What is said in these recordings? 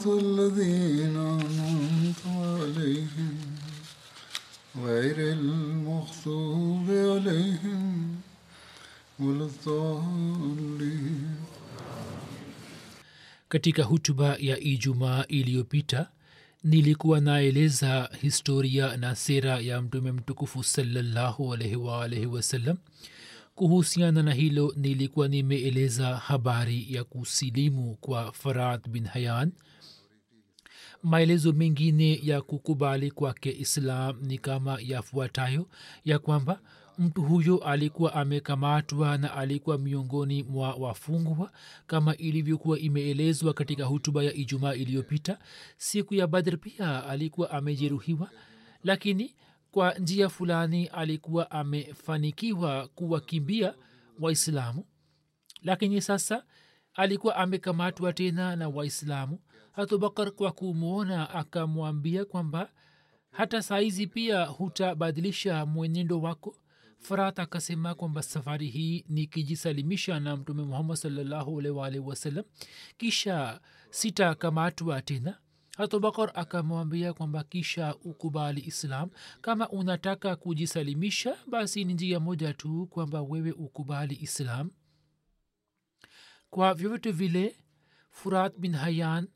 صراط الذين أنعمت عليهم غير المغضوب عليهم ولا الضالين katika hutuba ya ijumaa iliyopita nilikuwa naeleza historia na sera ya mtume mtukufu salallahu alaihi waalaihi wasallam kuhusiana na hilo nilikuwa nimeeleza habari ya kusilimu kwa farad bin hayan maelezo mengine ya kukubali kwake islam ni kama yafuatayo. Ya kwamba mtu huyo alikuwa amekamatwa na alikuwa miongoni mwa wafungwa kama ilivyokuwa imeelezwa katika hutuba ya ijumaa iliyopita. Siku ya badr pia alikuwa amejeruhiwa lakini kwa njia fulani alikuwa amefanikiwa kuwakimbia waislamu. Lakini sasa alikuwa amekamatwa tena na waislamu hatubakar kwa kumwona akamwambia kwamba hata saizi pia hutabadilisha mwenendo wako. Farat akasema kwamba safari hii nikijisalimisha na mtume muhammad salllahualwalhi wasalam kisha sitakamatwa tena. Hatubakar akamwambia kwamba kisha ukubali islam. Kama unataka kujisalimisha basi ni njia moja tu kwamba wewe ukubali islam. Kwa vyovyote vile furat bin hayan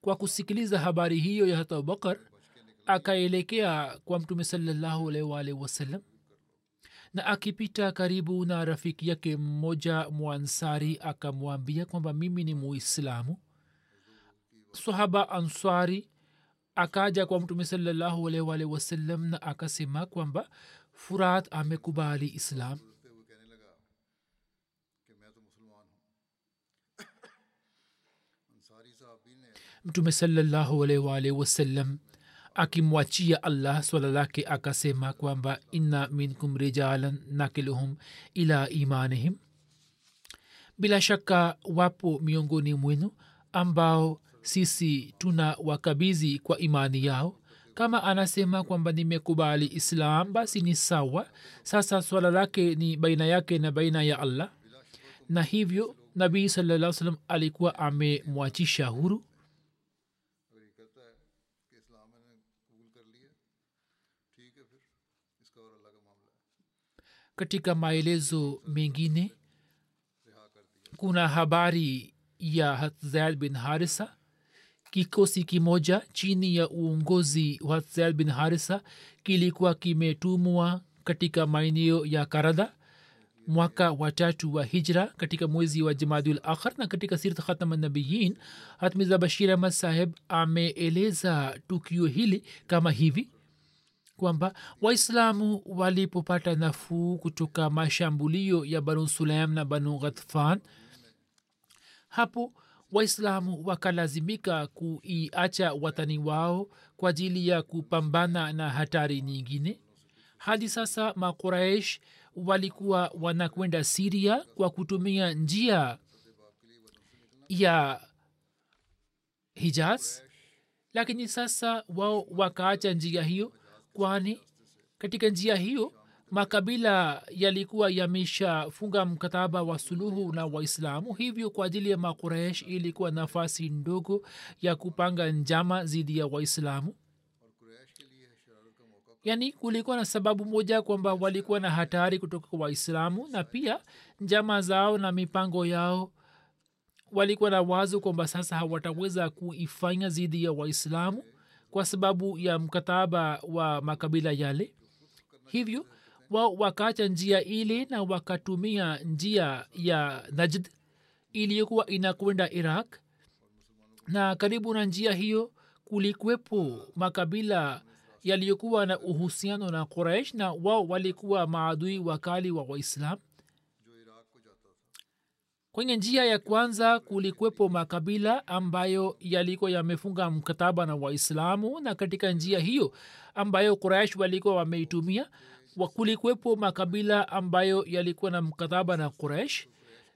kwa kusikiliza habari hiyo ya hata abubakar akaelekea kwa mtume salllahualwalhi wasallam na akipita karibu na rafiki yake mmoja mwansari akamwambia kwamba mimi ni muislamu. Sahaba ansari akaja kwa mtume salllahualwalhi wasallam na akasema kwamba furat amekubali islam mtume salllahualwalhi wasallam akimwachia allah swala lake akasema kwamba inna minkum rijalan nakiluhum ila imanihim. Bila shaka wapo miongoni mwenu ambao sisi tuna wakabizi kwa imani yao. Kama anasema kwamba nimekubali islam basi ni sawa. Sasa swala lake ni baina yake na baina ya allah. Na hivyo nabii salaa salam alikuwa amemwachisha huru katika maelezo mengine kuna habari ya zaid bin harisa kikosi kimoja chini ya uongozi wa zaid bin harisa kilikuwa kimetumwa katika maeneo ya karada mwaka watatu wa hijra katika mwezi wa jamadul akhar na katika sirt khatama nabiyin hatmiza bashir ahmad saheb ameeleza tukio hili kama hivi kwamba waislamu walipopata nafuu kutoka mashambulio ya banu sulaim na banu ghatfan hapo waislamu wakalazimika kuiacha watani wao kwa ajili ya kupambana na hatari nyingine. Hadi sasa makuraish walikuwa wanakwenda siria kwa kutumia njia ya hijaz lakini sasa wao wakaacha njia hiyo kwani katika njia hiyo makabila yalikuwa yameshafunga mkataba wa suluhu na waislamu hivyo kwa ajili ya makuresh ilikuwa nafasi ndogo ya kupanga njama dhidi ya waislamu. Yaani kulikuwa na sababu moja kwamba walikuwa na hatari kutoka kwa waislamu na pia njama zao na mipango yao walikuwa na wazo kwamba sasa hawataweza kuifanya dhidi ya waislamu kwa sababu ya mkataba wa makabila yale. Hivyo wao wakaacha njia ile na wakatumia njia ya najd iliyokuwa inakwenda iraq. Na karibu na njia hiyo kulikwepo makabila yaliyokuwa na uhusiano na quraish na wao walikuwa maadui wakali wa waislam kwenye njia ya kwanza kulikwepo makabila ambayo yalikuwa yamefunga mkataba na waislamu na katika njia hiyo ambayo quraish walikuwa wameitumia kulikwepo makabila ambayo yalikuwa na mkataba na quraish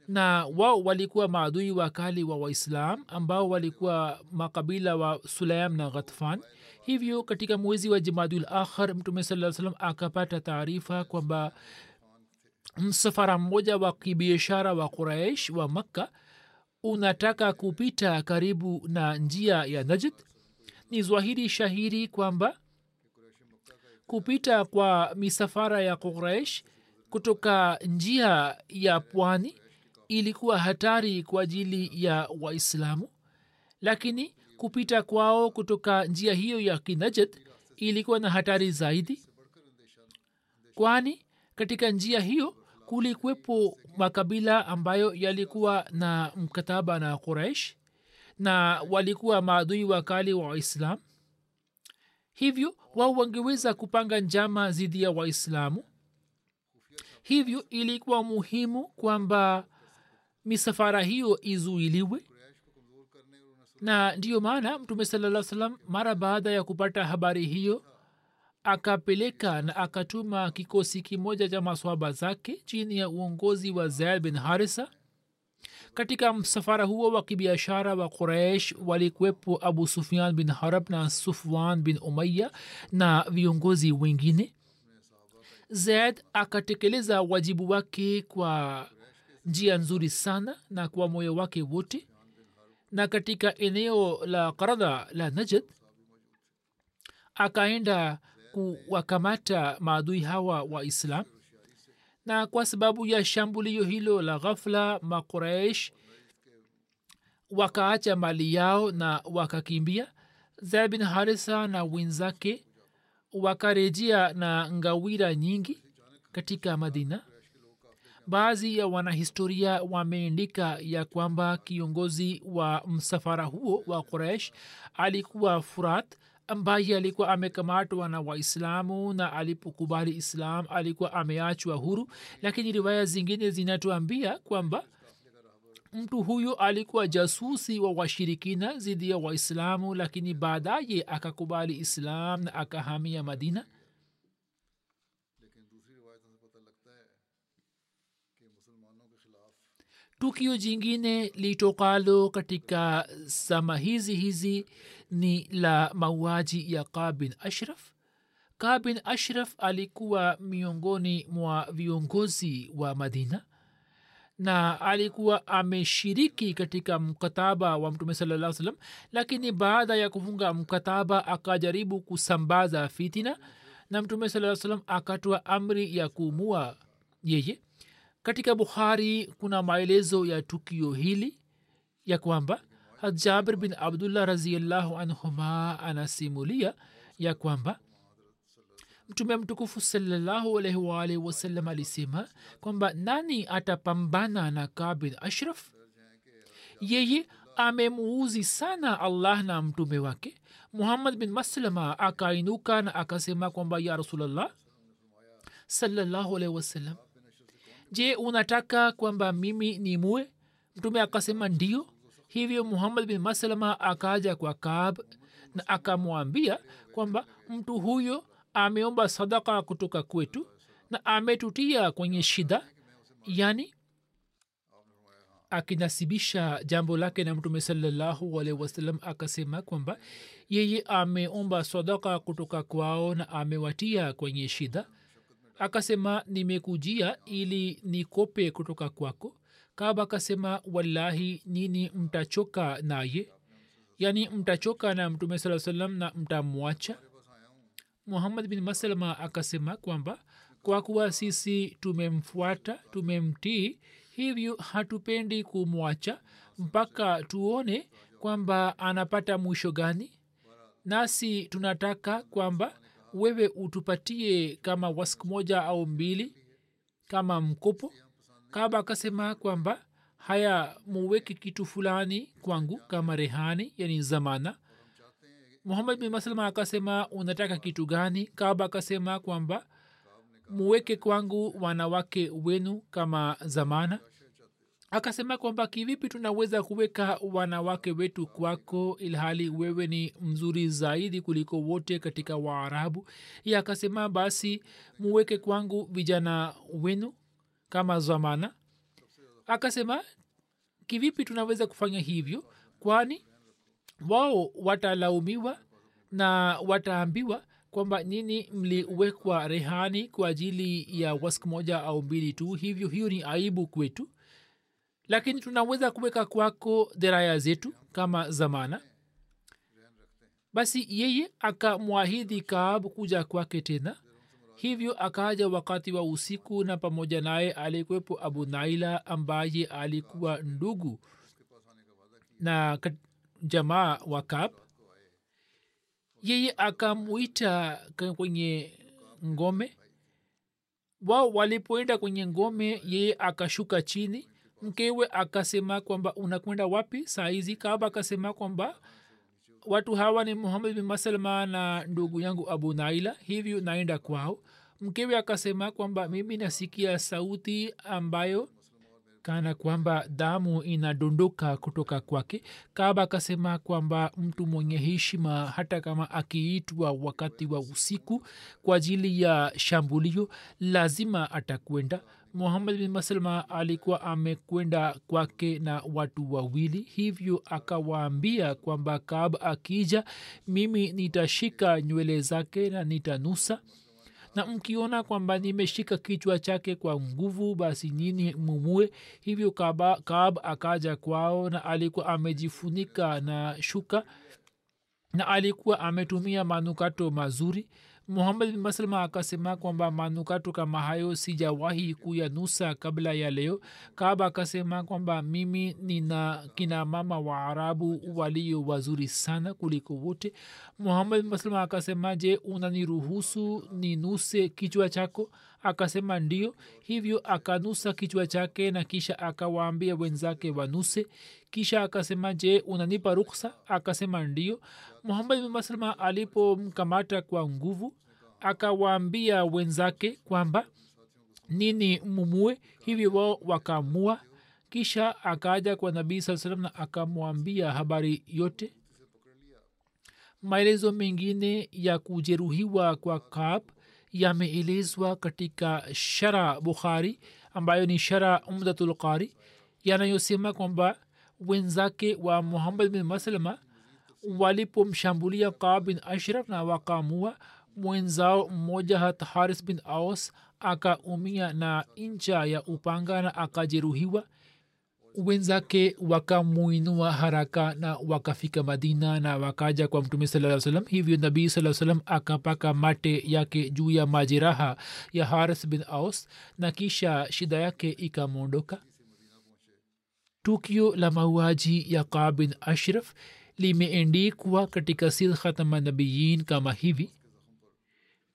na wao walikuwa maadui wakali wa waislam ambao walikuwa makabila wa sulaim na ghatfan. Hivyo katika mwezi wa jimadul akhar mtume saa salam akapata taarifa kwamba msafara mmoja wa kibiashara wa quraish wa makka unataka kupita karibu na njia ya najd. Ni zwahiri shahiri kwamba kupita kwa misafara ya quraish kutoka njia ya pwani ilikuwa hatari kwa ajili ya waislamu. Lakini kupita kwao kutoka njia hiyo ya kinajad ilikuwa na hatari zaidi. Kwani katika njia hiyo kulikwepo makabila ambayo yalikuwa na mkataba na quraish na walikuwa maadui wakali wa waislam hivyo wao wangeweza kupanga njama dhidi ya waislamu. Hivyo ilikuwa muhimu kwamba misafara hiyo izuiliwe. Na ndiyo maana mtume salaa salam mara baada ya kupata habari hiyo akapeleka na akatuma kikosi kimoja cha maswaba zake chini ya uongozi wa zaid bin harisa katika msafara huo wa kibiashara wa quraish walikuwepo abu sufian bin harab na sufwan bin umaya na viongozi wengine. Zaid akatekeleza wajibu wake kwa njia nzuri sana na kwa moyo wake wote. Na katika eneo la karadha la najad akaenda kuwakamata maadui hawa wa islam. Na kwa sababu ya shambulio hilo la ghafla maquraish wakaacha mali yao na wakakimbia. Zaid bin harisa na wenzake wakarejea na ngawira nyingi katika madina. Baadhi ya wanahistoria wameandika ya kwamba kiongozi wa msafara huo wa quraish alikuwa furat ambaye alikuwa amekamatwa na waislamu na alipokubali islam alikuwa ameachwa huru. Lakini riwaya zingine zinatuambia kwamba mtu huyo alikuwa jasusi wa washirikina dhidi ya waislamu lakini baadaye akakubali islam na akahamia madina. Tukio jingine litokalo katika sama hizi hizi ni la mauaji ya kabin ashraf. Kabin ashraf alikuwa miongoni mwa viongozi wa madina na alikuwa ameshiriki katika mkataba wa mtume salaa salam lakini baada ya kufunga mkataba akajaribu kusambaza fitina na mtume saa salam akatoa amri ya kuumua yeye. Katika bukhari kuna maelezo ya tukio hili ya kwamba jabir bin abdullah raziallahu anhuma anasimulia ya kwamba mtume mtukufu salallahu alaihi waalihi wasallam alisema kwamba nani atapambana na kabin ashraf? Yeye amemuuzi sana allah na mtume wake. Muhammad bin maslama akainuka na akasema kwamba ya rasulllah salallahu alaihi wasallam je unataka kwamba mimi ni mue mtume akasema ndio hivyo muhammad bin maslama akaja kwa kaab na akamwambia kwamba mtu huyo ameomba sadaka kutoka kwetu na ametutia kwenye shida yani akinasibisha jambo lake na mtume salallahu alaihi wasallam akasema kwamba yeye ameomba sadaka kutoka kwao na amewatia kwenye shida. Akasema nimekujia ili nikope kutoka kwako kaba akasema wallahi nini mtachoka naye? Yani mtachoka na mtume saa salam na mtamwacha? Muhammad bin masalama akasema kwamba kwa kuwa sisi tumemfuata tumemtii hivyo hatupendi kumwacha mpaka tuone kwamba anapata mwisho gani. Nasi tunataka kwamba wewe utupatie kama wask moja au mbili kama mkopo kaba akasema kwamba haya muweke kitu fulani kwangu kama rehani yani zamana. Muhammad bin maslama akasema unataka kitu gani? Kaba akasema kwamba muweke kwangu wanawake wenu kama zamana. Akasema kwamba kivipi tunaweza kuweka wanawake wetu kwako ilhali wewe ni mzuri zaidi kuliko wote katika waarabu? Ye akasema basi muweke kwangu vijana wenu kama zamana. Akasema kivipi tunaweza kufanya hivyo? Kwani wao watalaumiwa na wataambiwa kwamba nini mliwekwa rehani kwa ajili ya wask moja au mbili tu. Hivyo hiyo ni aibu kwetu. Lakini tunaweza kuweka kwako deraya zetu kama zamana. Basi yeye akamwahidi kaabu kuja kwake tena hivyo akaja wakati wa usiku na pamoja naye alikuwepo abu naila ambaye alikuwa ndugu na jamaa wa kap yeye akamwita kwenye ngome. Wao walipoenda kwenye ngome yeye akashuka chini. Mkewe akasema kwamba unakwenda wapi? Saizi kaba akasema kwamba watu hawa ni muhammad bin masalma na ndugu yangu abu naila. Hivyo naenda kwao. Mkewe akasema kwamba mimi nasikia sauti ambayo kana kwamba damu inadondoka kutoka kwake. Kaba akasema kwamba mtu mwenye heshima hata kama akiitwa wakati wa usiku kwa ajili ya shambulio lazima atakwenda muhammad bin maslma alikuwa amekwenda kwake na watu wawili hivyo akawaambia kwamba kab akija mimi nitashika nywele zake na nitanusa. Na mkiona kwamba nimeshika kichwa chake kwa nguvu basi nini mumue. Hivyo kaba, kab akaja kwao na alikuwa amejifunika na shuka na alikuwa ametumia manukato mazuri muhammad bin maslma akasema kwamba manukato kama hayo sijawahi kuyanusa kabla ya leo. Kaba akasema kwamba mimi nina kina mama wa arabu walio wazuri sana kuliko wote. Muhammad bin maslma akasema je unaniruhusu ninuse kichwa chako akasema ndio hivyo akanusa kichwa chake na kisha akawaambia wenzake wanuse. Kisha akasema je unanipa ruksa? Akasema ndio. Muhammad bin maslma alipomkamata kwa nguvu akawaambia wenzake kwamba nini mumue? Hivyo wao wakamua. Kisha akaja kwa nabii saa salam na akamwambia habari yote. Maelezo mengine ya kujeruhiwa kwa kab yameelezwa katika shara bukhari ambayo ni shara umdatulqari yanayosema kwamba wenzake wa muhammad bin maslama walipomshambulia kab bin ashraf na wakamua mwenzao mmoja hat haris bin aus akaumia na incha ya upanga na akajeruhiwa wenzake wakamuinua haraka na wakafika madina na wakaja kwa mtume saa salam hivyo nabii saa salam akapaka mate yake juu ya majeraha ya haris bin aus na kisha shida yake ikamwondoka tukio la mauaji ya kaa bin ashraf limeendikwa katika sil khatama nabiyin kama hivi.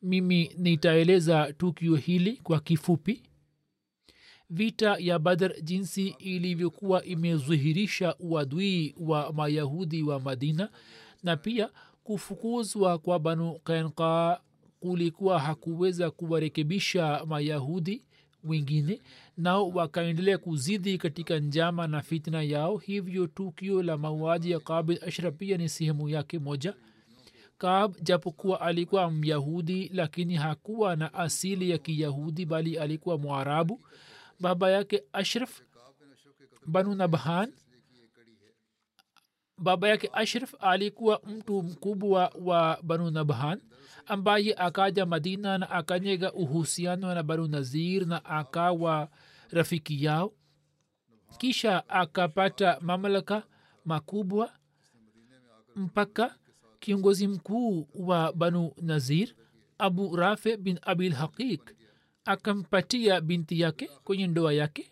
Mimi nitaeleza tukio hili kwa kifupi vita ya badr jinsi ilivyokuwa imedhihirisha uadui wa mayahudi wa madina na pia kufukuzwa kwa banu kainka kulikuwa hakuweza kuwarekebisha mayahudi wengine nao wakaendelea kuzidi katika njama na fitna yao. Hivyo tukio la mauaji ya kabil ashra pia ni sehemu yake moja. Kab japokuwa alikuwa myahudi lakini hakuwa na asili ya kiyahudi bali alikuwa mwarabu baba yake ashraf banu nabhan. Baba yake ashraf alikuwa mtu mkubwa wa banu nabhan ambaye akaja madina na akanyega uhusiano na banu nazir na akawa rafiki yao. Kisha akapata mamlaka makubwa mpaka kiongozi mkuu wa banu nazir abu rafe bin abil haqiq akampatia binti yake kwenye ndoa yake.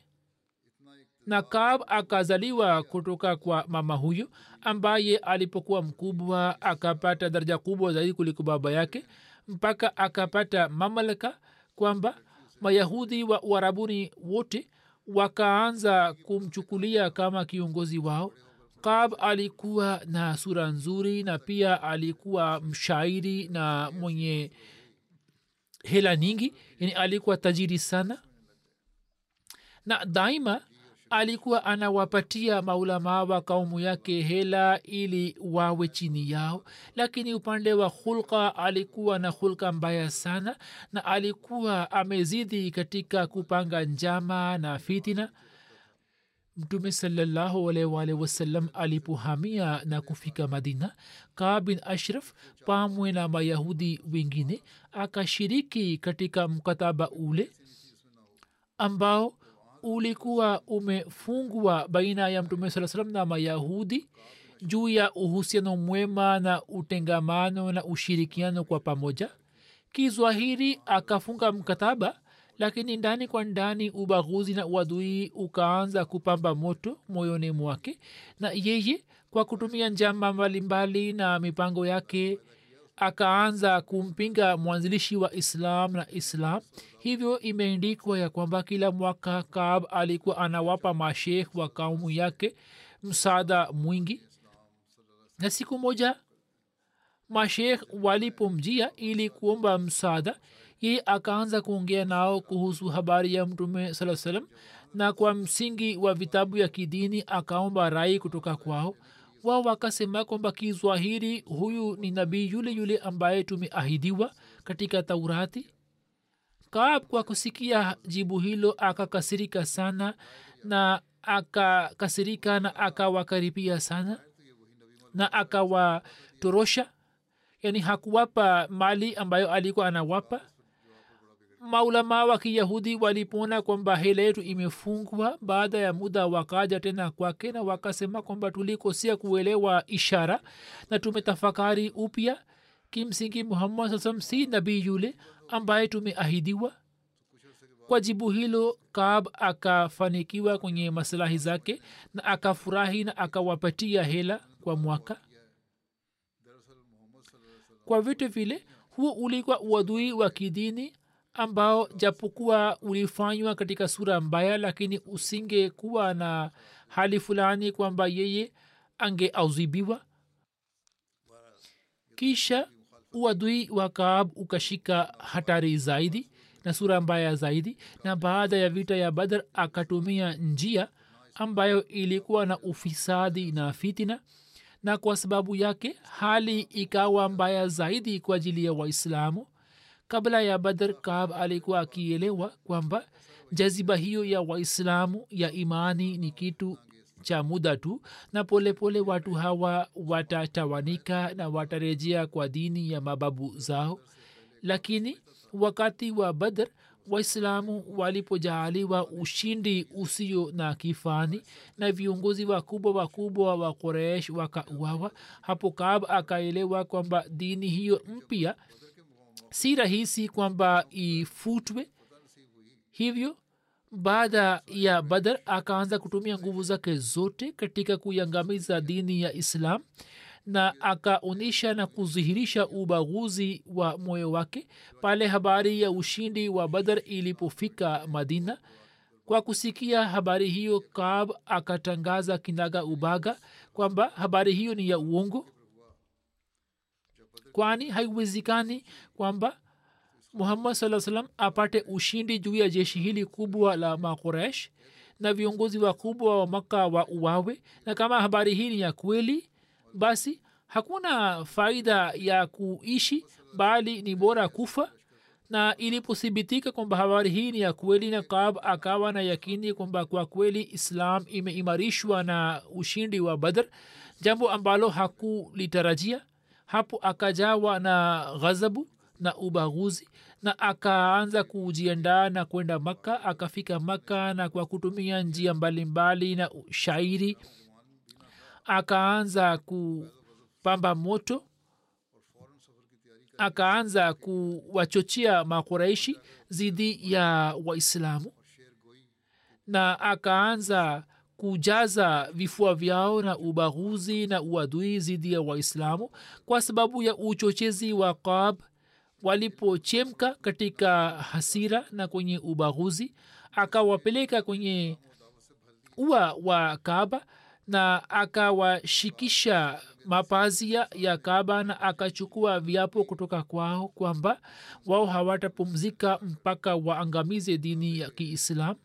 Na kab akazaliwa kutoka kwa mama huyo ambaye alipokuwa mkubwa akapata daraja kubwa zaidi kuliko baba yake mpaka akapata mamlaka kwamba mayahudi wa uarabuni wote wakaanza kumchukulia kama kiongozi wao. Kab alikuwa na sura nzuri na pia alikuwa mshairi na mwenye hela nyingi yani alikuwa tajiri sana. Na daima alikuwa anawapatia maulamaa wa kaumu yake hela ili wawe chini yao. Lakini upande wa hulka alikuwa na hulka mbaya sana na alikuwa amezidi katika kupanga njama na fitina mtume wasallam alipohamia na kufika madina kaa bin ashraf pamwe na mayahudi wengine akashiriki katika mkataba ule ambao ulikuwa umefungwa baina ya mtume saa salam na mayahudi juu ya uhusiano mwema na utengamano na ushirikiano kwa pamoja. Kizwahiri akafunga mkataba lakini ndani kwa ndani ubaguzi na uadui ukaanza kupamba moto moyoni mwake na yeye kwa kutumia njama mbalimbali na mipango yake akaanza kumpinga mwanzilishi wa islam na islam. Hivyo imeendikwa ya kwamba kila mwaka kaab alikuwa anawapa mashekh wa kaumu yake msaada mwingi. Na siku moja mashekh walipomjia ili kuomba msaada yeye akaanza kuongea nao kuhusu habari ya mtume saa salam na kwa msingi wa vitabu ya kidini akaomba rai kutoka kwao. Wao wakasema kwamba kizwahiri huyu ni nabii yule yule ambaye tumeahidiwa katika taurati. Kaab kwa kusikia jibu hilo akakasirika sana na akakasirika na akawakaribia sana na akawatorosha. Yani hakuwapa mali ambayo alikuwa anawapa maulamaa wa kiyahudi walipoona kwamba hela yetu imefungwa baada ya muda wakaja tena kwake na wakasema kwamba tulikosia kuelewa ishara na tumetafakari upya. Kimsingi muhammad saa si nabii yule ambaye tumeahidiwa. Kwa jibu hilo kaab akafanikiwa kwenye masilahi zake na akafurahi na akawapatia hela kwa mwaka. Kwa vitu vile huo ulikuwa uadui wa kidini ambao japokuwa ulifanywa katika sura mbaya lakini usingekuwa na hali fulani kwamba yeye angeauzibiwa kisha uadui wa kaab ukashika hatari zaidi na sura mbaya zaidi na baada ya vita ya badr akatumia njia ambayo ilikuwa na ufisadi na fitina na kwa sababu yake hali ikawa mbaya zaidi kwa ajili ya waislamu kabla ya badr kaab alikuwa akielewa kwamba jaziba hiyo ya waislamu ya imani ni kitu cha muda tu na polepole pole watu hawa watatawanika na watarejea kwa dini ya mababu zao. Lakini wakati wa badr waislamu walipojaaliwa ushindi usio na kifani na viongozi wakubwa wakubwa wa koresh wakauawa hapo kab akaelewa kwamba dini hiyo mpya si rahisi kwamba ifutwe hivyo baada ya badar akaanza kutumia nguvu zake zote katika kuiangamiza dini ya islam na akaonyesha na kudhihirisha ubaguzi wa moyo wake pale habari ya ushindi wa badar ilipofika madina. Kwa kusikia habari hiyo kaab akatangaza kinaga ubaga kwamba habari hiyo ni ya uongo kwani haiwezekani kwamba muhammad saa salam apate ushindi juu ya jeshi hili kubwa la makoresh na viongozi wakubwa wa maka wa uwawe. Na kama habari hii ni ya kweli basi hakuna faida ya kuishi bali ni bora kufa. Na ilipothibitika kwamba habari hii ni ya kweli na kab akawa na yakini kwamba kwa kweli islam imeimarishwa na ushindi wa badr jambo ambalo hakulitarajia hapo akajawa na ghazabu na ubaguzi na akaanza kujiandaa na kwenda makka. Akafika makka na kwa kutumia njia mbalimbali na shairi akaanza kupamba moto akaanza kuwachochea makuraishi dhidi ya waislamu na akaanza kujaza vifua vyao na ubaguzi na uadui dhidi ya waislamu kwa sababu ya uchochezi wa qab walipochemka katika hasira na kwenye ubaguzi akawapeleka kwenye ua wa kaba na akawashikisha mapazia ya kaba na akachukua viapo kutoka kwao kwamba wao hawatapumzika mpaka waangamize dini ya kiislam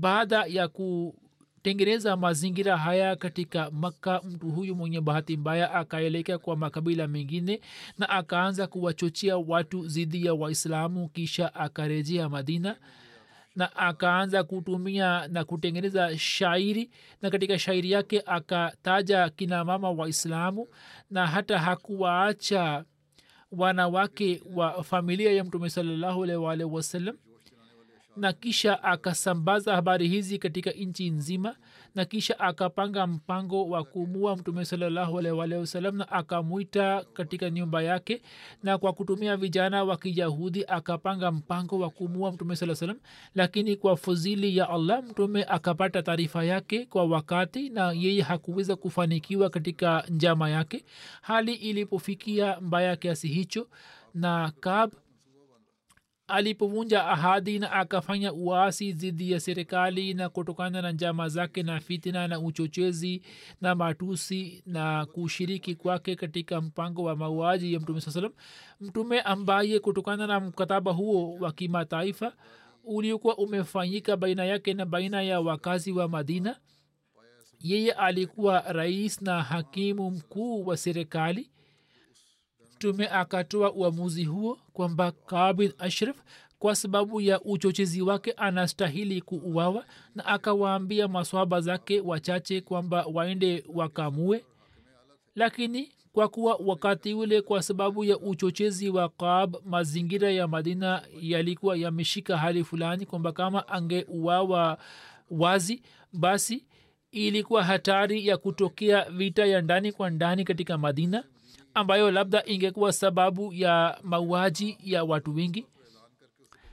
baada ya kutengeneza mazingira haya katika makka mtu huyu mwenye bahati mbaya akaelekea kwa makabila mengine na akaanza kuwachochea watu dhidi ya waislamu kisha akarejea madina na akaanza kutumia na kutengeneza shairi na katika shairi yake akataja kina mama waislamu na hata hakuwaacha wanawake wa familia ya mtume salallahu alwalh wasalam na kisha akasambaza habari hizi katika nchi nzima na kisha akapanga mpango wa kumua mtume wasallam na akamwita katika nyumba yake na kwa kutumia vijana wa kiyahudi akapanga mpango wa kumua mtume saa lakini kwa fuzili ya allah mtume akapata taarifa yake kwa wakati na yeye hakuweza kufanikiwa katika njama yake. Hali ilipofikia mbaya kiasi hicho na kab alipovunja ahadi na akafanya uasi dhidi ya serikali na kutokana na njama zake na fitina na uchochezi na matusi na kushiriki kwake katika mpango wa mauaji ya mtume saa salam. Mtume ambaye kutokana na mkataba huo wa kimataifa uliokuwa umefanyika baina yake na baina ya wakazi wa madina yeye alikuwa rais na hakimu mkuu wa serikali mtume akatoa uamuzi huo kwamba kabin ashraf kwa sababu ya uchochezi wake anastahili kuuawa na akawaambia maswaba zake wachache kwamba waende wakamue. Lakini kwa kuwa wakati ule kwa sababu ya uchochezi wa kab mazingira ya madina yalikuwa yameshika hali fulani kwamba kama angeuawa wazi basi ilikuwa hatari ya kutokea vita ya ndani kwa ndani katika madina ambayo labda ingekuwa sababu ya mauaji ya watu wengi.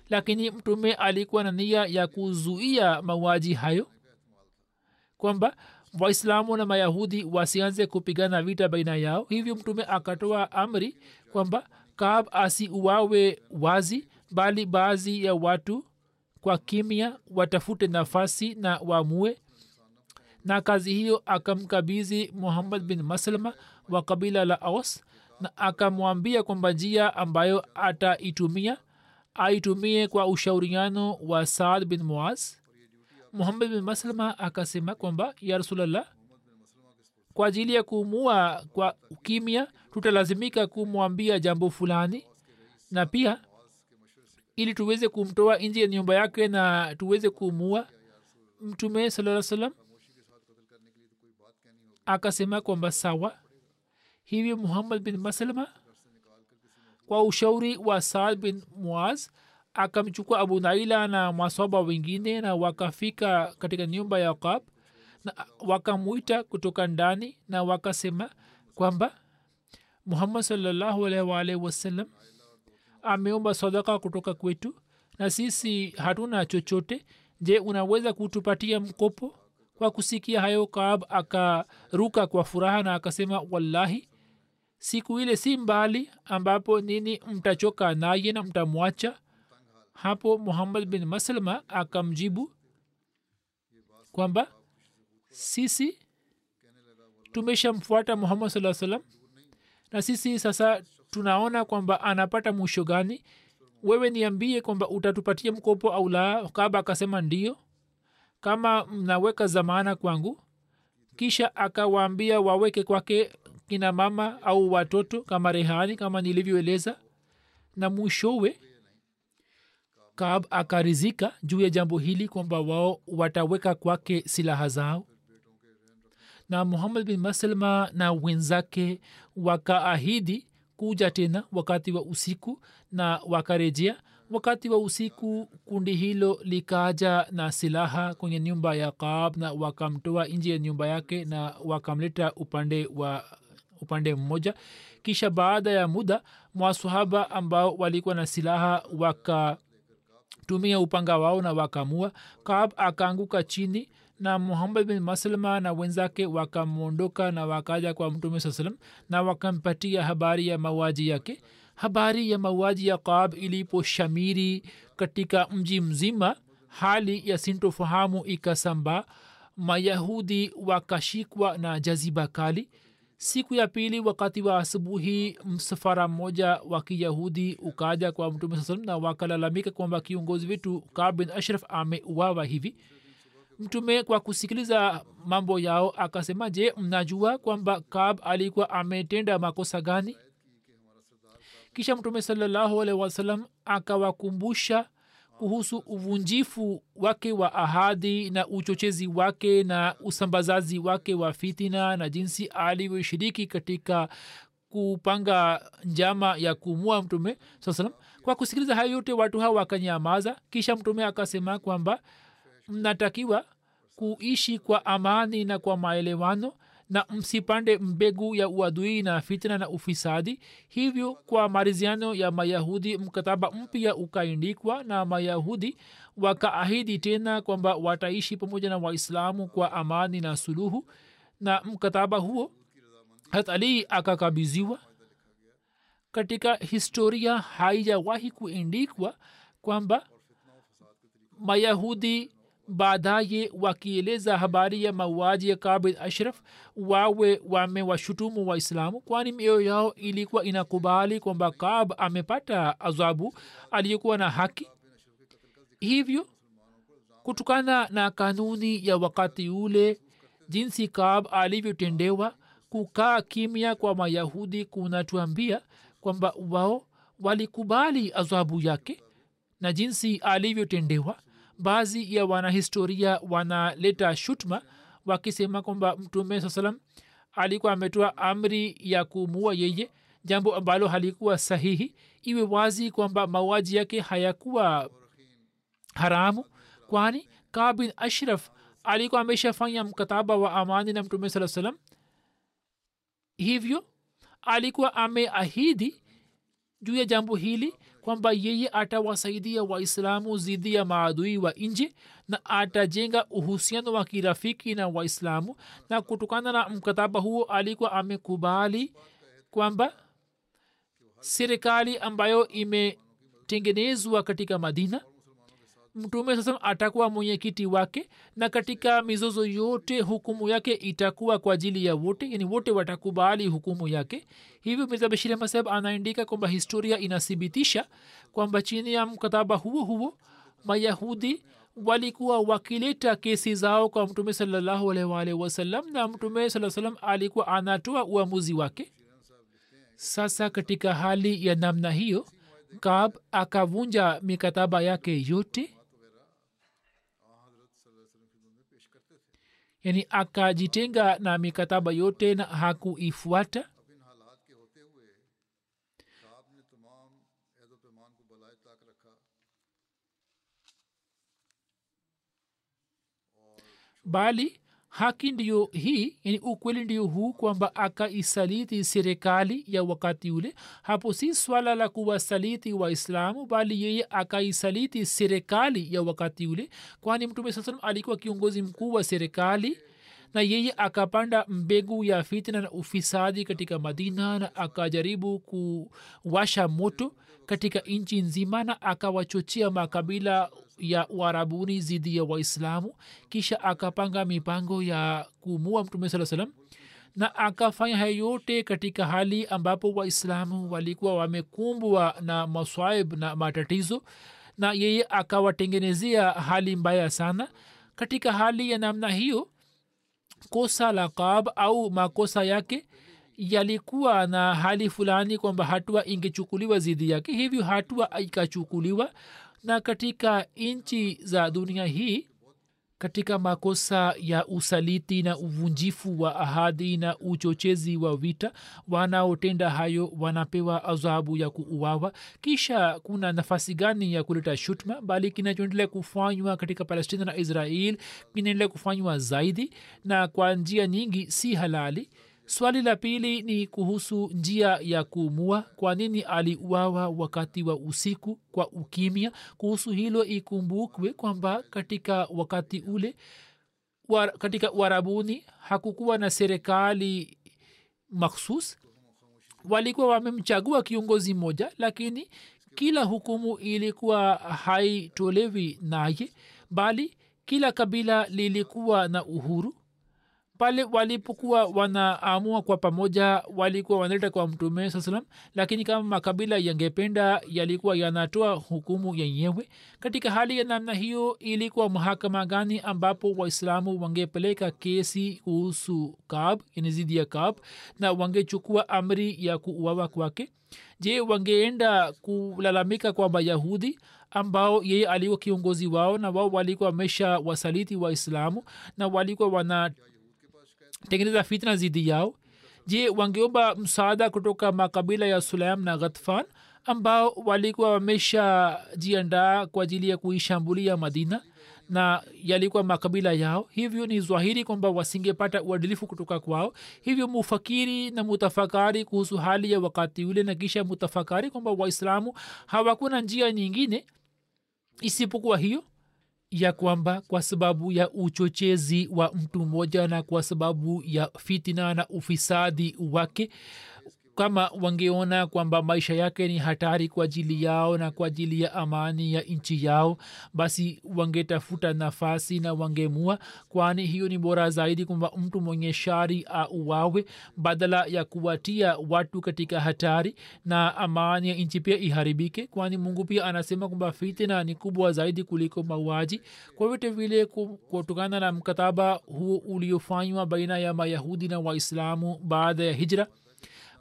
Lakini mtume alikuwa na nia ya kuzuia mauaji hayo kwamba waislamu na mayahudi wasianze kupigana vita baina yao. Hivyo mtume akatoa amri kwamba kab asiuawe wazi bali baadhi ya watu kwa kimya watafute nafasi na wamue na kazi hiyo akamkabizi muhammad bin maslama wa kabila la aus na akamwambia kwamba njia ambayo ataitumia aitumie kwa ushauriano wa saad bin muaz. Muhammad bin maslama akasema kwamba ya rasulllah kwa ajili ya kumua kwa kimya tutalazimika kumwambia jambo fulani na pia ili tuweze kumtoa nje ya nyumba yake na tuweze kumua mtume salaa salam akasema kwamba sawa hivi muhammad bin maslama? Kwa ushauri wa saad bin muaz akamchukua abu naila na maswaba wengine na wakafika katika nyumba ya kab na wakamwita kutoka ndani na wakasema kwamba muhammad salllahu alaihi waalihi ameomba sadaka kutoka kwetu na sisi hatuna chochote. Je unaweza kutupatia mkopo? Kwa kusikia hayo kaab akaruka kwa furaha na akasema wallahi siku ile si mbali ambapo nini mtachoka naye na mtamwacha. Hapo muhammad bin maslama akamjibu kwamba sisi tumeshamfuata muhammad saa salam na sisi sasa tunaona kwamba anapata mwisho gani? Wewe niambie kwamba utatupatia mkopo au la. Kaba akasema ndio kama mnaweka zamana kwangu. Kisha akawaambia waweke kwake kina mama au watoto kama rehani kama nilivyoeleza. Na mwishowe kab akarizika juu ya jambo hili kwamba wao wataweka kwake silaha zao. Na muhammad bin maslma na wenzake wakaahidi kuja tena wakati wa usiku na wakarejea. Wakati wa usiku kundi hilo likaja na silaha kwenye nyumba ya kaab na wakamtoa nje ya nyumba yake na wakamleta upande wa upande mmoja. Kisha baada ya muda mwasahaba ambao walikuwa na silaha wakatumia upanga wao na wakamua. Kab akaanguka chini na muhammad bin maslma na wenzake wakamwondoka na wakaja kwa mtume saa salam na wakampatia habari ya mauaji yake. Habari ya mauaji ya kab iliposhamiri katika mji mzima hali ya sintofahamu ikasambaa. Mayahudi wakashikwa na jaziba kali siku ya pili wakati wa asubuhi msafara mmoja wa kiyahudi ukaja kwa mtume saa na wakalalamika kwamba kiongozi wetu kab bin ashraf ameuawa hivi. Mtume kwa kusikiliza mambo yao akasema je mnajua kwamba kab alikuwa ametenda makosa gani? Kisha mtume salallahu alaihi wasallam akawakumbusha kuhusu uvunjifu wake wa ahadi na uchochezi wake na usambazaji wake wa fitina na jinsi alivyoshiriki katika kupanga njama ya kumua mtume saa salam kwa kusikiliza hayo yote watu hawa wakanyamaza. Kisha mtume akasema kwamba mnatakiwa kuishi kwa amani na kwa maelewano na msipande mbegu ya uadui na fitna na ufisadi. Hivyo kwa mariziano ya mayahudi mkataba mpya ukaindikwa na mayahudi wakaahidi tena kwamba wataishi pamoja na waislamu kwa amani na suluhu. Na mkataba huo hat ali akakabiziwa katika historia haijawahi kuindikwa kwamba mayahudi baadaye wakieleza habari ya mauaji ya kabid ashraf wawe wamewashutumu waislamu kwani mioyo yao ilikuwa inakubali kwamba kab amepata adhabu aliyekuwa na haki. Hivyo kutokana na kanuni ya wakati ule jinsi kab alivyotendewa kukaa kimya kwa mayahudi kunatuambia kwamba wao walikubali adhabu yake na jinsi alivyotendewa baadhi ya wanahistoria wanaleta shutma wakisema kwamba mtume saa salam alikuwa ametoa amri ya kumua yeye jambo ambalo halikuwa sahihi. Iwe wazi kwamba mauaji yake hayakuwa haramu kwani kabin ashraf alikuwa ameshafanya mkataba wa amani na mtume saa salam. Hivyo alikuwa ameahidi juu ya jambo hili kwamba yeye atawasaidia waislamu dhidi ya maadui wa nje na atajenga uhusiano wa kirafiki na waislamu. Na kutokana na mkataba huo alikuwa amekubali kwamba serikali ambayo imetengenezwa katika madina mtume sasa atakuwa mwenyekiti wake na katika mizozo yote hukumu yake itakuwa kwa ajili ya wote yani wote watakubali hukumu yake. Hivyo mirza bashir ahmad anaandika kwamba historia inathibitisha kwamba chini ya mkataba huo huo mayahudi walikuwa wakileta kesi zao kwa mtume salallahu wasalam na mtume saa salam alikuwa anatoa uamuzi wake. Sasa katika hali ya namna hiyo kab akavunja mikataba yake yote yani akajitenga na mikataba yote na hakuifuata? Bali haki ndiyo hii yani ukweli ndiyo huu kwamba akaisaliti serikali ya wakati ule. Hapo si swala la kuwasaliti waislamu bali yeye akaisaliti serikali ya wakati ule. Kwani mtume saa salam alikuwa kiongozi mkuu wa serikali na yeye akapanda mbegu ya fitna na ufisadi katika madina na akajaribu kuwasha moto katika nchi nzima na akawachochea makabila ya uarabuni zidi ya waislamu kisha akapanga mipango ya kumua mtume saa salam na akafanya hayo yote katika hali ambapo waislamu walikuwa wamekumbwa na maswaib na matatizo na yeye akawatengenezea hali mbaya sana. Katika hali ya namna hiyo kosa la kab au makosa yake yalikuwa na hali fulani kwamba hatua ingechukuliwa zidi yake hivyo hatua ikachukuliwa. Na katika nchi za dunia hii katika makosa ya usaliti na uvunjifu wa ahadi na uchochezi wa vita wanaotenda hayo wanapewa adhabu ya kuuawa. Kisha kuna nafasi gani ya kuleta shutma bali kinachoendelea kufanywa katika palestina na israel kinaendelea kufanywa zaidi na kwa njia nyingi si halali swali la pili ni kuhusu njia ya kuumua kwa nini aliuawa wakati wa usiku kwa ukimya? Kuhusu hilo ikumbukwe kwamba katika wakati ule war, katika uarabuni hakukuwa na serikali makhsus walikuwa wamemchagua kiongozi mmoja lakini kila hukumu ilikuwa haitolewi naye bali kila kabila lilikuwa na uhuru pale walipokuwa wanaamua kwa pamoja walikuwa wanaleta kwa mtume saa salam lakini kama makabila yangependa yalikuwa yanatoa hukumu yenyewe. Katika hali ya namna hiyo ilikuwa mahakama gani ambapo waislamu wangepeleka kesi kuhusu kab yani ya kab na wangechukua amri ya kuuawa kwake? Je wangeenda kulalamika kwa mayahudi ambao yeye alikuwa kiongozi wao na wao walikuwa wamesha wasaliti waislamu na walikuwa wana tengeneza fitna zidi yao. Je wangeomba msaada kutoka makabila ya sulam na ghatfan ambao walikuwa wameshajiandaa kwa ajili ya kuishambulia madina na yalikuwa makabila yao? Hivyo ni zwahiri kwamba wasingepata uadilifu kutoka kwao. Hivyo mufakiri na mutafakari kuhusu hali ya wakati ule na kisha mutafakari kwamba waislamu hawakuna njia nyingine isipokuwa hiyo ya kwamba kwa sababu ya uchochezi wa mtu mmoja na kwa sababu ya fitina na ufisadi wake kama wangeona kwamba maisha yake ni hatari kwa ajili yao na kwa ajili ya amani ya nchi yao basi wangetafuta nafasi na wangemua kwani hiyo ni bora zaidi kwamba mtu mwenye shari auawe badala ya kuwatia watu katika hatari na amani ya nchi pia iharibike kwani mungu pia anasema kwamba fitina ni kubwa zaidi kuliko mauaji. Kwa vyote vile kutokana na mkataba huo uliofanywa baina ya mayahudi na waislamu baada ya hijra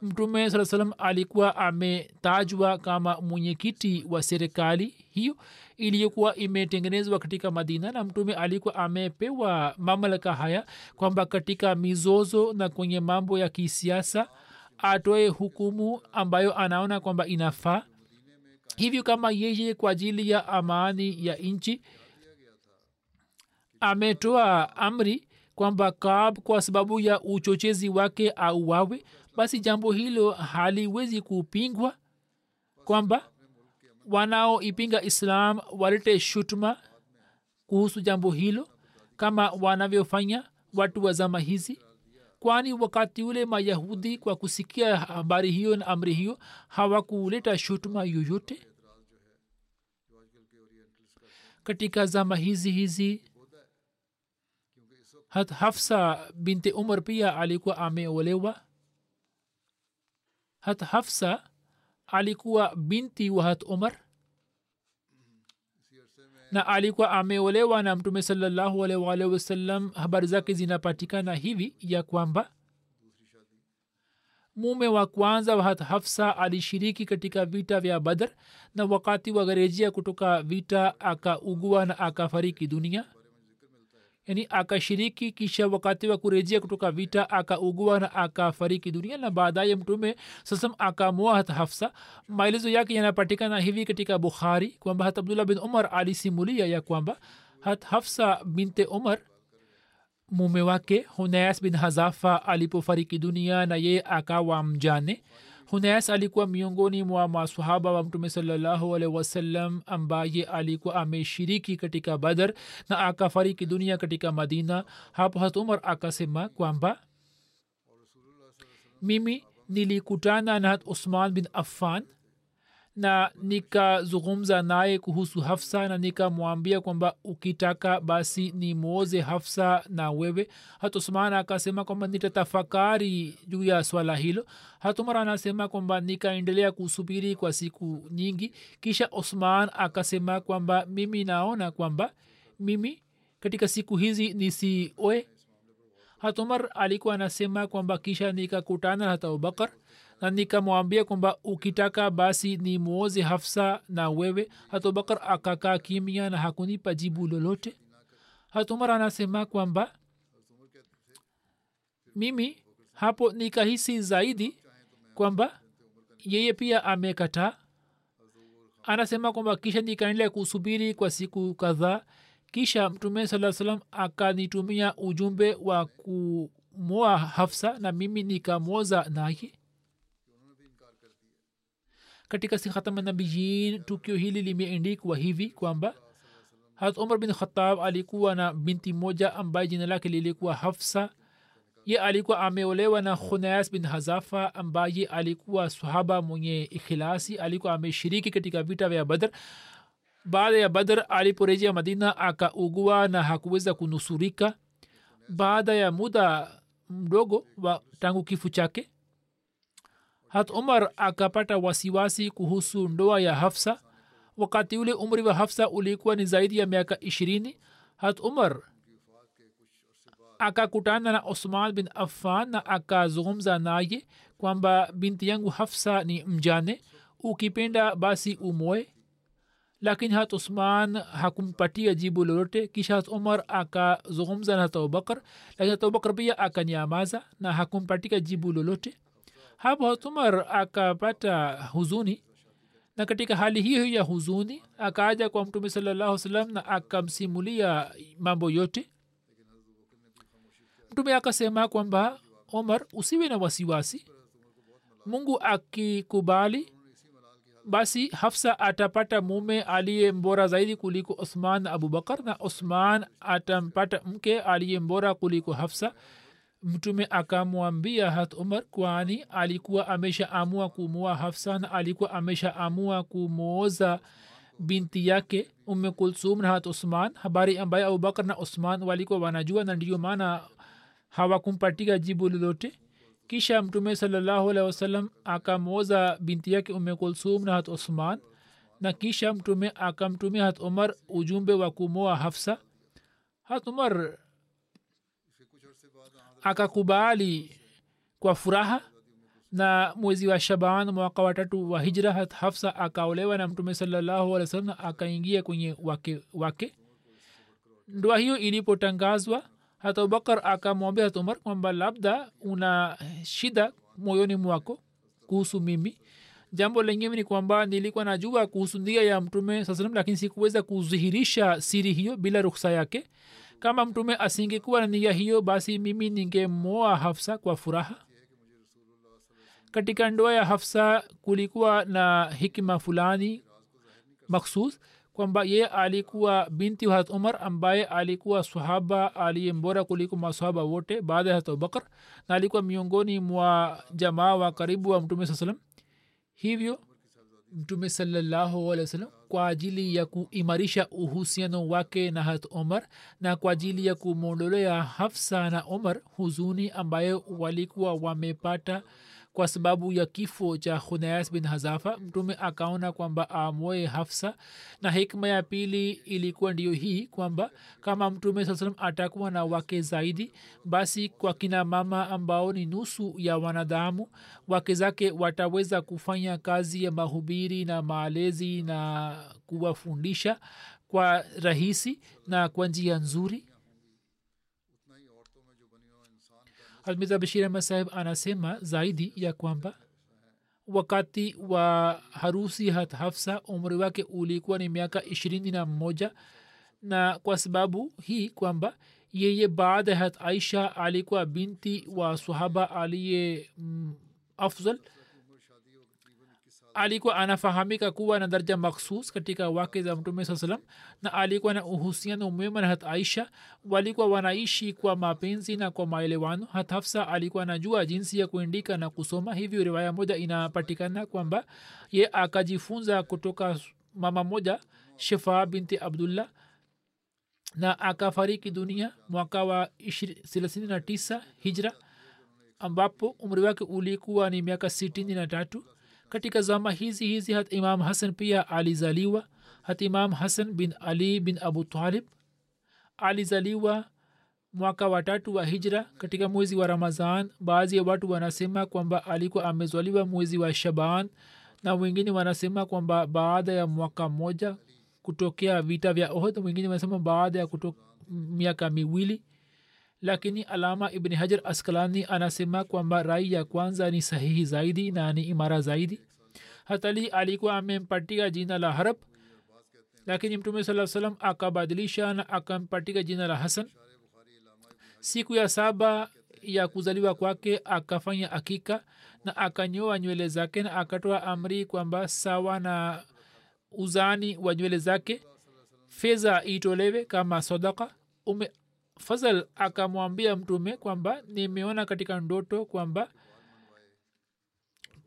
mtume saa salam alikuwa ametajwa kama mwenyekiti wa serikali hiyo iliyokuwa imetengenezwa katika madina na mtume alikuwa amepewa mamlaka haya kwamba katika mizozo na kwenye mambo ya kisiasa atoe hukumu ambayo anaona kwamba inafaa. Hivyo kama yeye kwa ajili ya amani ya nchi ametoa amri kwamba kaab kwa sababu ya uchochezi wake auawe basi jambo hilo haliwezi kupingwa kwamba wanaoipinga islam walete shutuma kuhusu jambo hilo kama wanavyofanya watu wa zama hizi. Kwani wakati ule mayahudi kwa kusikia habari hiyo na amri hiyo hawakuleta shutuma yoyote? Katika zama hizi hizi hafsa binti umar pia alikuwa ameolewa hat hafsa alikuwa binti wa hat umar na alikuwa ameolewa na mtume salallahu alwalhi wasallam habari zake zinapatikana hivi ya kwamba mume wa kwanza wa hat hafsa alishiriki katika vita vya badr na wakati wa garejia kutoka vita akaugua na akafariki dunia yani akashiriki kisha wakati wa kurejea kutoka vita akaugua na akafariki dunia na baadaye mtume sasam akamua hata hafsa. Maelezo yake yanapatikana hivi katika bukhari kwamba hata abdullah bin umar alisimulia ya kwamba hat hafsa binte umar mume wake hunayas bin hazafa alipofariki dunia na yeye akawa mjane hunayas alikuwa miongoni mwa masahaba wa mtume salllahualhi wasallam ambaye alikuwa ameshiriki katika badar na akafariki dunia katika madina. Hapo hat umar akasema kwamba mimi nilikutana na hat usman bin affan na nikazungumza naye kuhusu hafsa na nikamwambia kwamba ukitaka basi ni mwoze hafsa na wewe. Hat akasema kwamba nitatafakari juu ya swala hilo. Hatumar anasema kwamba nikaendelea kusubiri kwa siku nyingi. Kisha osman akasema kwamba mimi naona kwamba mimi katika siku hizi nisioe hatumar alikuwa anasema kwamba kisha nikakutana hata abubakar na nikamwambia kwamba ukitaka basi ni mwoze hafsa na wewe hatubakar akakaa kimya na hakunipa jibu lolote. Hatumar anasema kwamba mimi hapo nikahisi zaidi kwamba yeye pia amekataa. Anasema kwamba kisha nikaendelea kusubiri kwa siku kadhaa kisha mtume saa salam akanitumia ujumbe wa kumoa hafsa na mimi nikamwoza naye katika sikhatamanabiyin tukio hili limeendikwa hivi kwamba hat umar bin khatab alikuwa na binti moja ambaye jina lake lilikuwa hafsa. Ye alikuwa ameolewa na khunayas bin hazafa ambaye alikuwa sahaba mwenye ikhilasi. Alikuwa ameshiriki katika vita vya badr. Baada ya badr aliporejea madina akaugua na hakuweza kunusurika. Baada ya muda mdogo tangu kifo chake hat umar akapata wasiwasi kuhusu ndoa ya hafsa. Wakati ule umri wa hafsa ulikuwa ni zaidi ya miaka ishirini hat umar akakutana na osman bin affan na akazungumza naye kwamba binti yangu hafsa ni mjane ukipenda basi umoe lakini hat usman hakumpatia jibu lolote kisha hat umar akazungumza na hat abubakar lakini hat abubakar pia akanyamaza na hakumpatika jibu lolote hapo umar akapata huzuni. Na katika hali hiyo ya huzuni akaaja kwa mtume salallahu salam na akamsimulia mambo yote. Mtume akasema kwamba omar usiwe na wasiwasi. Mungu akikubali basi hafsa atapata mume aliye mbora zaidi kuliko osman na abubakar na osman atampata mke aliye mbora kuliko hafsa mtume akamwambia hat umar kwani alikuwa ameshaamua kumua hafsa na alikuwa ameshaamua kumwoza binti yake umme kulsum na hat usman habari ambaye abubakar na usman walikuwa wanajua na ndiyo maana hawakumpatika jibu lolote. Kisha mtume salallahu alehi wasallam akamwoza binti yake ume kulsum na hat usman na kisha mtume akamtumia hat umar ujumbe wa kumoa hafsa. Hat umar akakubali kwa furaha. Na mwezi wa shaban mwaka watatu wa hijra hafsa akaolewa na mtume salallahu alih wasallam akaingia kwenye wake wake. Ndoa hiyo ilipotangazwa hata abubakar akamwambia hata umar kwamba labda una shida moyoni mwako kuhusu mimi. Jambo lengine ni kwamba nilikuwa najua kuhusu ndia ya mtume saa salam lakini sikuweza kudhihirisha siri hiyo bila ruksa yake kama mtume asingekuwa na nia hiyo basi mimi ningemoa hafsa kwa furaha. Katika ndoa ya hafsa kulikuwa na hikma fulani maksus kwamba ye alikuwa binti wa hat umar ambaye alikuwa sahaba aliye mbora kuliko masahaba wote baada ya hat abubakar na alikuwa miongoni mwa jamaa wa karibu wa mtume saa salam hivyo mtume sallahualwasalam kwa ajili ya kuimarisha uhusiano wake na hat omar na kwa ajili ya kumwondolea hafsa na omar huzuni ambayo walikuwa wamepata kwa sababu ya kifo cha khunayas bin hazafa mtume akaona kwamba amoe hafsa. Na hikma ya pili ilikuwa ndiyo hii kwamba kama mtume saa salam atakuwa na wake zaidi basi kwa kina mama ambao ni nusu ya wanadamu wake zake wataweza kufanya kazi ya mahubiri na maalezi na kuwafundisha kwa rahisi na kwa njia nzuri almiza bashir ahmad saheb anasema zaidi ya kwamba wakati wa harusi hat hafsa umri wake ulikuwa ni miaka ishirini na mmoja na kwa sababu hii kwamba yeye baada ya hat aisha alikuwa binti wa sahaba aliye mm, afzal alikuwa anafahamika kuwa na daraja makhsus katika wake za mtume saa salam na alikuwa na uhusiano mwema na hat aisha. Walikuwa wanaishi kwa mapenzi na kwa maelewano. Hat hafsa alikuwa anajua jinsi ya kuendika na kusoma hivyo riwaya moja inapatikana kwamba ye akajifunza kutoka mama moja shefa binti abdullah na akafariki dunia mwaka wa thelathini na tisa hijra ambapo umri wake ulikuwa ni miaka sitini na tatu katika zama hizi hizi hat imam hasan pia alizaliwa. Hat imam hasan bin ali bin abu talib alizaliwa mwaka watatu wa hijra katika mwezi wa ramazan baadhi ya watu wanasema kwamba alikuwa amezaliwa mwezi wa shaban na wengine wanasema kwamba baada ya mwaka mmoja kutokea vita vya ohd wengine wanasema baada ya miaka miwili lakini alama ibni hajar askalani anasema kwamba rai ya kwanza ni sahihi zaidi na ni imara zaidi. Hatali alikuwa amempatia jina la harab. Lakini mtume saa salam akabadilisha na akampatika jina la hasan. Siku ya saba ya kuzaliwa kwake akafanya akika na akanyoa nywele zake na akatoa amri kwamba sawa na uzani wa nywele zake fedha itolewe kama sadaka ume fazal akamwambia mtume kwamba nimeona katika ndoto kwamba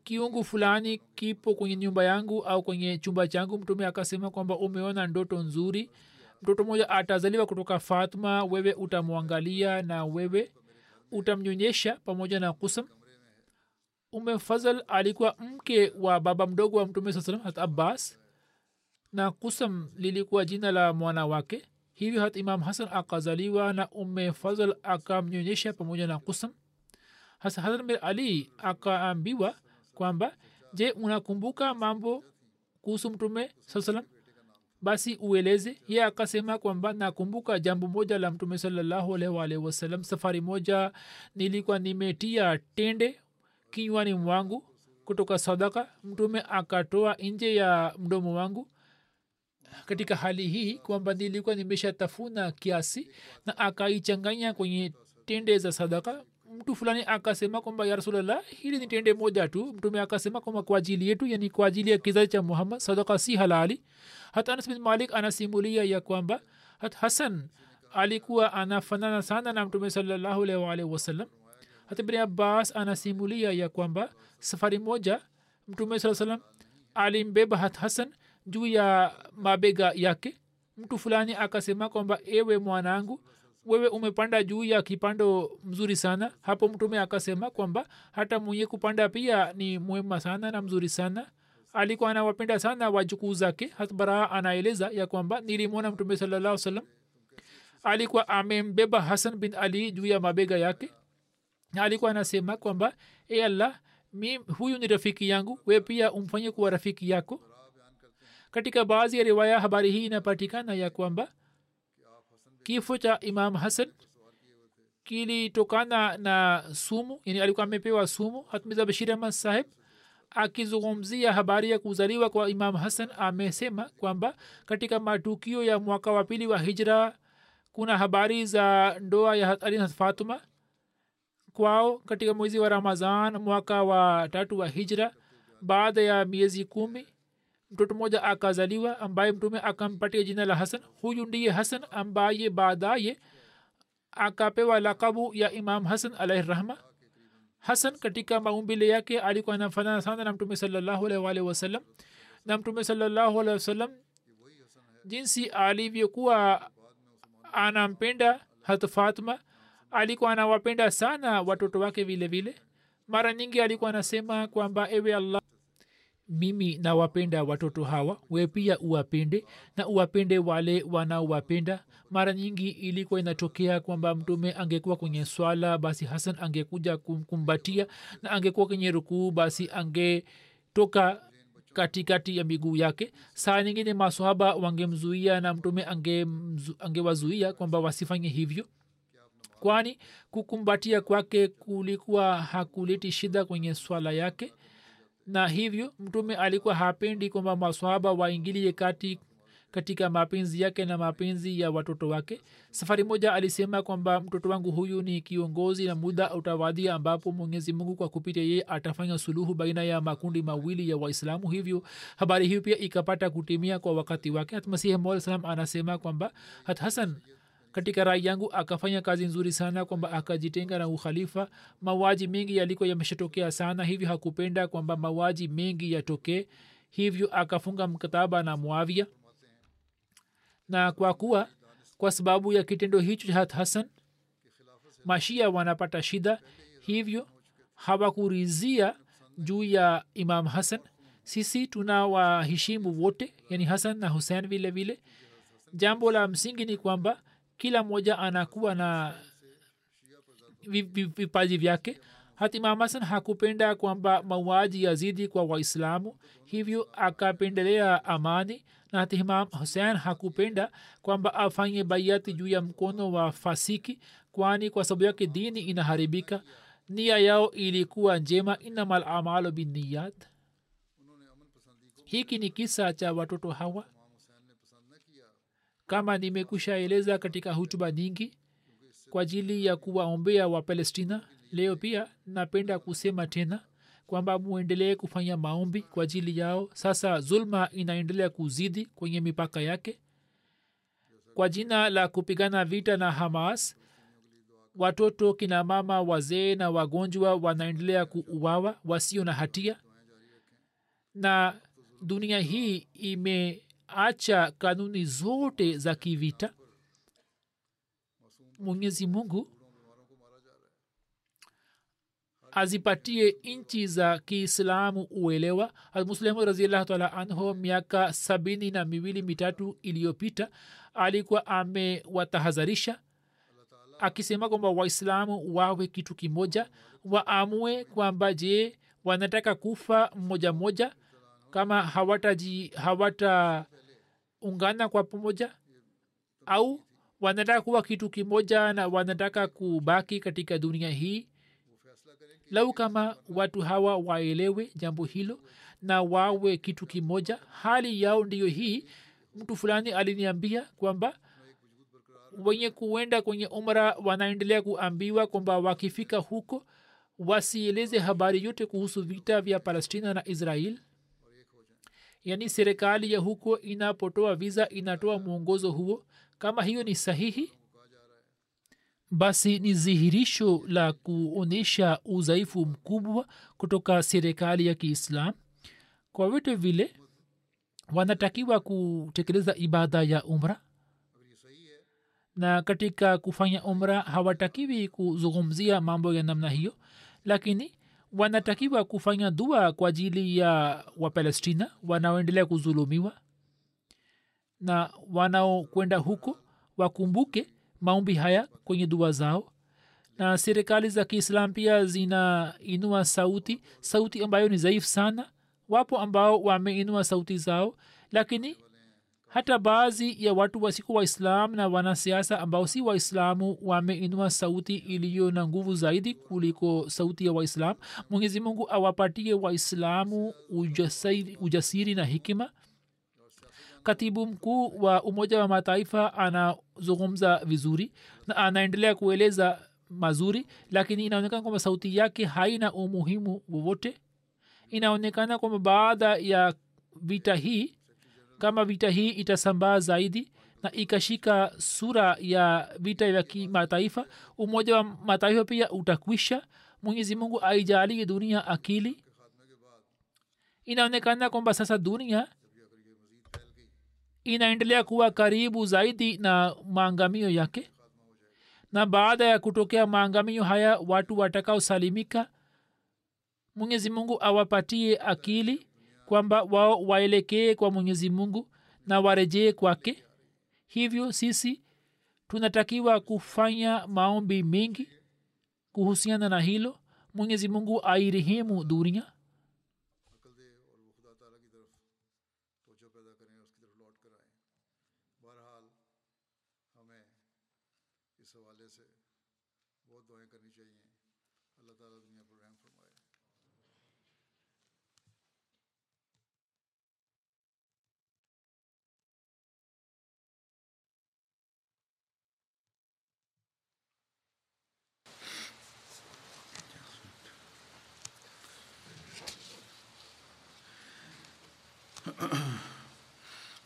kiungu fulani kipo kwenye nyumba yangu au kwenye chumba changu. Mtume akasema kwamba umeona ndoto nzuri. Mtoto mmoja atazaliwa kutoka fatma wewe utamwangalia na wewe utamnyonyesha pamoja na kusam ume fazal alikuwa mke wa baba mdogo wa mtume saa salam abbas na kusam lilikuwa jina la mwana wake hivyo hat imam hasan akazaliwa na ume fazal akamnyonyesha pamoja na kusam hasa hasan bin ali akaambiwa kwamba je unakumbuka mambo kuhusu mtume saa salam basi ueleze. Ye akasema kwamba nakumbuka jambo moja la mtume salallahu alaihi waalihi wasallam. Safari moja nilikuwa nimetia tende kinywani mwangu kutoka sadaka. Mtume akatoa nje ya mdomo wangu katika hali hii kwamba nilikuwa nimeshatafuna kiasi na akaichanganya kwenye tende za sadaka mtu fulani akasema kwamba ya rasulllah hili ni tende moja tu. Mtume akasema kwamba kwa ajili yetu yani kwa ajili ya kizazi cha muhammad sadaka si halali. Hata anas bin malik anasimulia ya kwamba hat hasan alikuwa anafanana sana na mtume salallahu alaihi waalihi hata ibni abbas anasimulia ya kwamba safari moja mtume saa salam alimbeba hat hasan juu ya mabega yake. Mtu fulani akasema kwamba ewe mwanangu wewe umepanda juu ya kipando mzuri sana. Hapo mtume akasema kwamba hata mwenye kupanda pia ni mwema sana na mzuri sana. Alikuwa anawapenda sana wajukuu zake. Hasbaraha anaeleza ya kwamba nilimwona mtume salallah salam alikuwa amembeba hasan bin ali juu ya mabega yake. Na alikuwa anasema kwamba e allah mi huyu ni rafiki yangu we pia umfanye kuwa rafiki yako katika baadhi ya riwaya habari hii inapatikana ya kwamba kifo cha imam hasan kilitokana na sumu yani alikuwa amepewa sumu hatmiza bashir ahmad saheb akizungumzia habari ya kuzaliwa kwa imam hasan amesema kwamba katika matukio ya mwaka wa pili wa hijra kuna habari za ndoa ya ali fatuma kwao katika mwezi wa ramazan mwaka wa tatu wa hijra baada ya miezi kumi mtoto mmoja akazaliwa ambaye mtume akampatia jina la hasan. Huyu ndiye hasan ambaye baadaye akapewa lakabu ya imam hasan alaihi rahma. Hasan katika maumbile yake alikuwa anafanana sana na mtume salallahu alaihi na mtume salallahu alaihi jinsi alivyokuwa anampenda hat fatma alikuwa anawapenda sana watoto wake vile vile. Mara nyingi alikuwa anasema kwamba ewe allah mimi nawapenda watoto hawa we pia uwapende na uwapende wale wanaowapenda. Mara nyingi ilikuwa inatokea kwamba mtume angekuwa kwenye swala basi hasan angekuja kumkumbatia na angekuwa kwenye rukuu basi angetoka katikati ya miguu yake. Saa nyingine masohaba wangemzuia na mtume angewazuia ange kwamba wasifanye hivyo. Kwani kukumbatia kwake kulikuwa hakuleti shida kwenye swala yake na hivyo mtume alikuwa hapendi kwamba maswahaba waingilie kati katika mapenzi yake na mapenzi ya watoto wake. Safari moja alisema kwamba mtoto wangu huyu ni kiongozi na muda utawadia ambapo mwenyezi mungu kwa kupitia yeye atafanya suluhu baina ya makundi mawili ya waislamu. Hivyo habari hiyo pia ikapata kutimia kwa wakati wake. Hatmasihi mola salam anasema kwamba hat hasan katika rai yangu akafanya kazi nzuri sana kwamba akajitenga na ukhalifa. Mawaji mengi yalikuwa yameshatokea sana hivyo hakupenda kwamba mawaji mengi yatokee. Hivyo akafunga mkataba na muavia na kwa kuwa kwa sababu ya kitendo hicho cha hasan mashia wanapata shida. Hivyo hawakurizia juu ya imam hasan sisi tuna waheshimu wote yani hasan na husein vile vile. Jambo la msingi ni kwamba kila mmoja anakuwa na vipaji vyake. Hata imam hasan hakupenda kwamba mauaji yazidi kwa waislamu hivyo akapendelea amani. Na hata imam husein hakupenda kwamba afanye baiati juu ya mkono wa fasiki kwani kwa sababu yake dini inaharibika. Nia yao ilikuwa njema inamal amalu binniyat. Hiki ni kisa cha watoto hawa kama nimekusha eleza katika hutuba nyingi kwa ajili ya kuwaombea wapalestina leo pia napenda kusema tena kwamba muendelee kufanya maombi kwa ajili yao. Sasa zulma inaendelea kuzidi kwenye mipaka yake. Kwa jina la kupigana vita na hamas watoto kina mama wazee na wagonjwa wanaendelea kuuawa wasio na hatia. Na dunia hii imeacha kanuni zote za kivita. Mwenyezi mungu azipatie nchi za kiislamu uelewa. Muslemu raziallahu taala anhu miaka sabini na miwili mitatu iliyopita alikuwa amewatahadharisha akisema kwamba waislamu wawe kitu kimoja waamue kwamba je wanataka kufa mmoja mmoja? Kama hawataji hawataungana kwa pamoja? Au wanataka kuwa kitu kimoja na wanataka kubaki katika dunia hii? Lau kama watu hawa waelewe jambo hilo na wawe kitu kimoja hali yao ndiyo hii. Mtu fulani aliniambia kwamba wenye kuenda kwenye umra wanaendelea kuambiwa kwamba wakifika huko wasieleze habari yote kuhusu vita vya palestina na israel yaani serikali ya huko inapotoa viza inatoa mwongozo huo. Kama hiyo ni sahihi basi ni dhihirisho la kuonyesha udhaifu mkubwa kutoka serikali ya kiislam kwa vyote vile wanatakiwa kutekeleza ibada ya umra. Na katika kufanya umra hawatakiwi kuzungumzia mambo ya namna hiyo. Lakini wanatakiwa kufanya dua kwa ajili ya wapalestina wanaoendelea kuzulumiwa na wanaokwenda huko wakumbuke maombi haya kwenye dua zao. Na serikali za kiislam pia zinainua sauti sauti ambayo ni dhaifu sana. Wapo ambao wameinua sauti zao lakini hata baadhi ya watu wasiko waislam na wanasiasa ambao si waislamu wameinua sauti iliyo na nguvu zaidi kuliko sauti ya waislam. Mwenyezi mungu awapatie waislamu ujasiri, ujasiri na hikima katibu mkuu wa umoja wa mataifa anazungumza vizuri na anaendelea kueleza mazuri lakini inaonekana kwamba sauti yake haina umuhimu wowote. Inaonekana kwamba baada ya vita hii kama vita hii itasambaa zaidi na ikashika sura ya vita vya kimataifa umoja wa mataifa pia utakwisha. Mwenyezi mungu aijalie dunia akili. Inaonekana kwamba sasa dunia inaendelea kuwa karibu zaidi na maangamio yake. Na baada ya kutokea maangamio haya watu watakaosalimika mwenyezi mungu awapatie akili kwamba wao waelekee kwa mwenyezi mungu na warejee kwake. Hivyo sisi tunatakiwa kufanya maombi mengi kuhusiana na hilo. Mwenyezi mungu airehemu dunia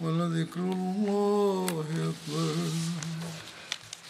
ولذكر الله أكبر.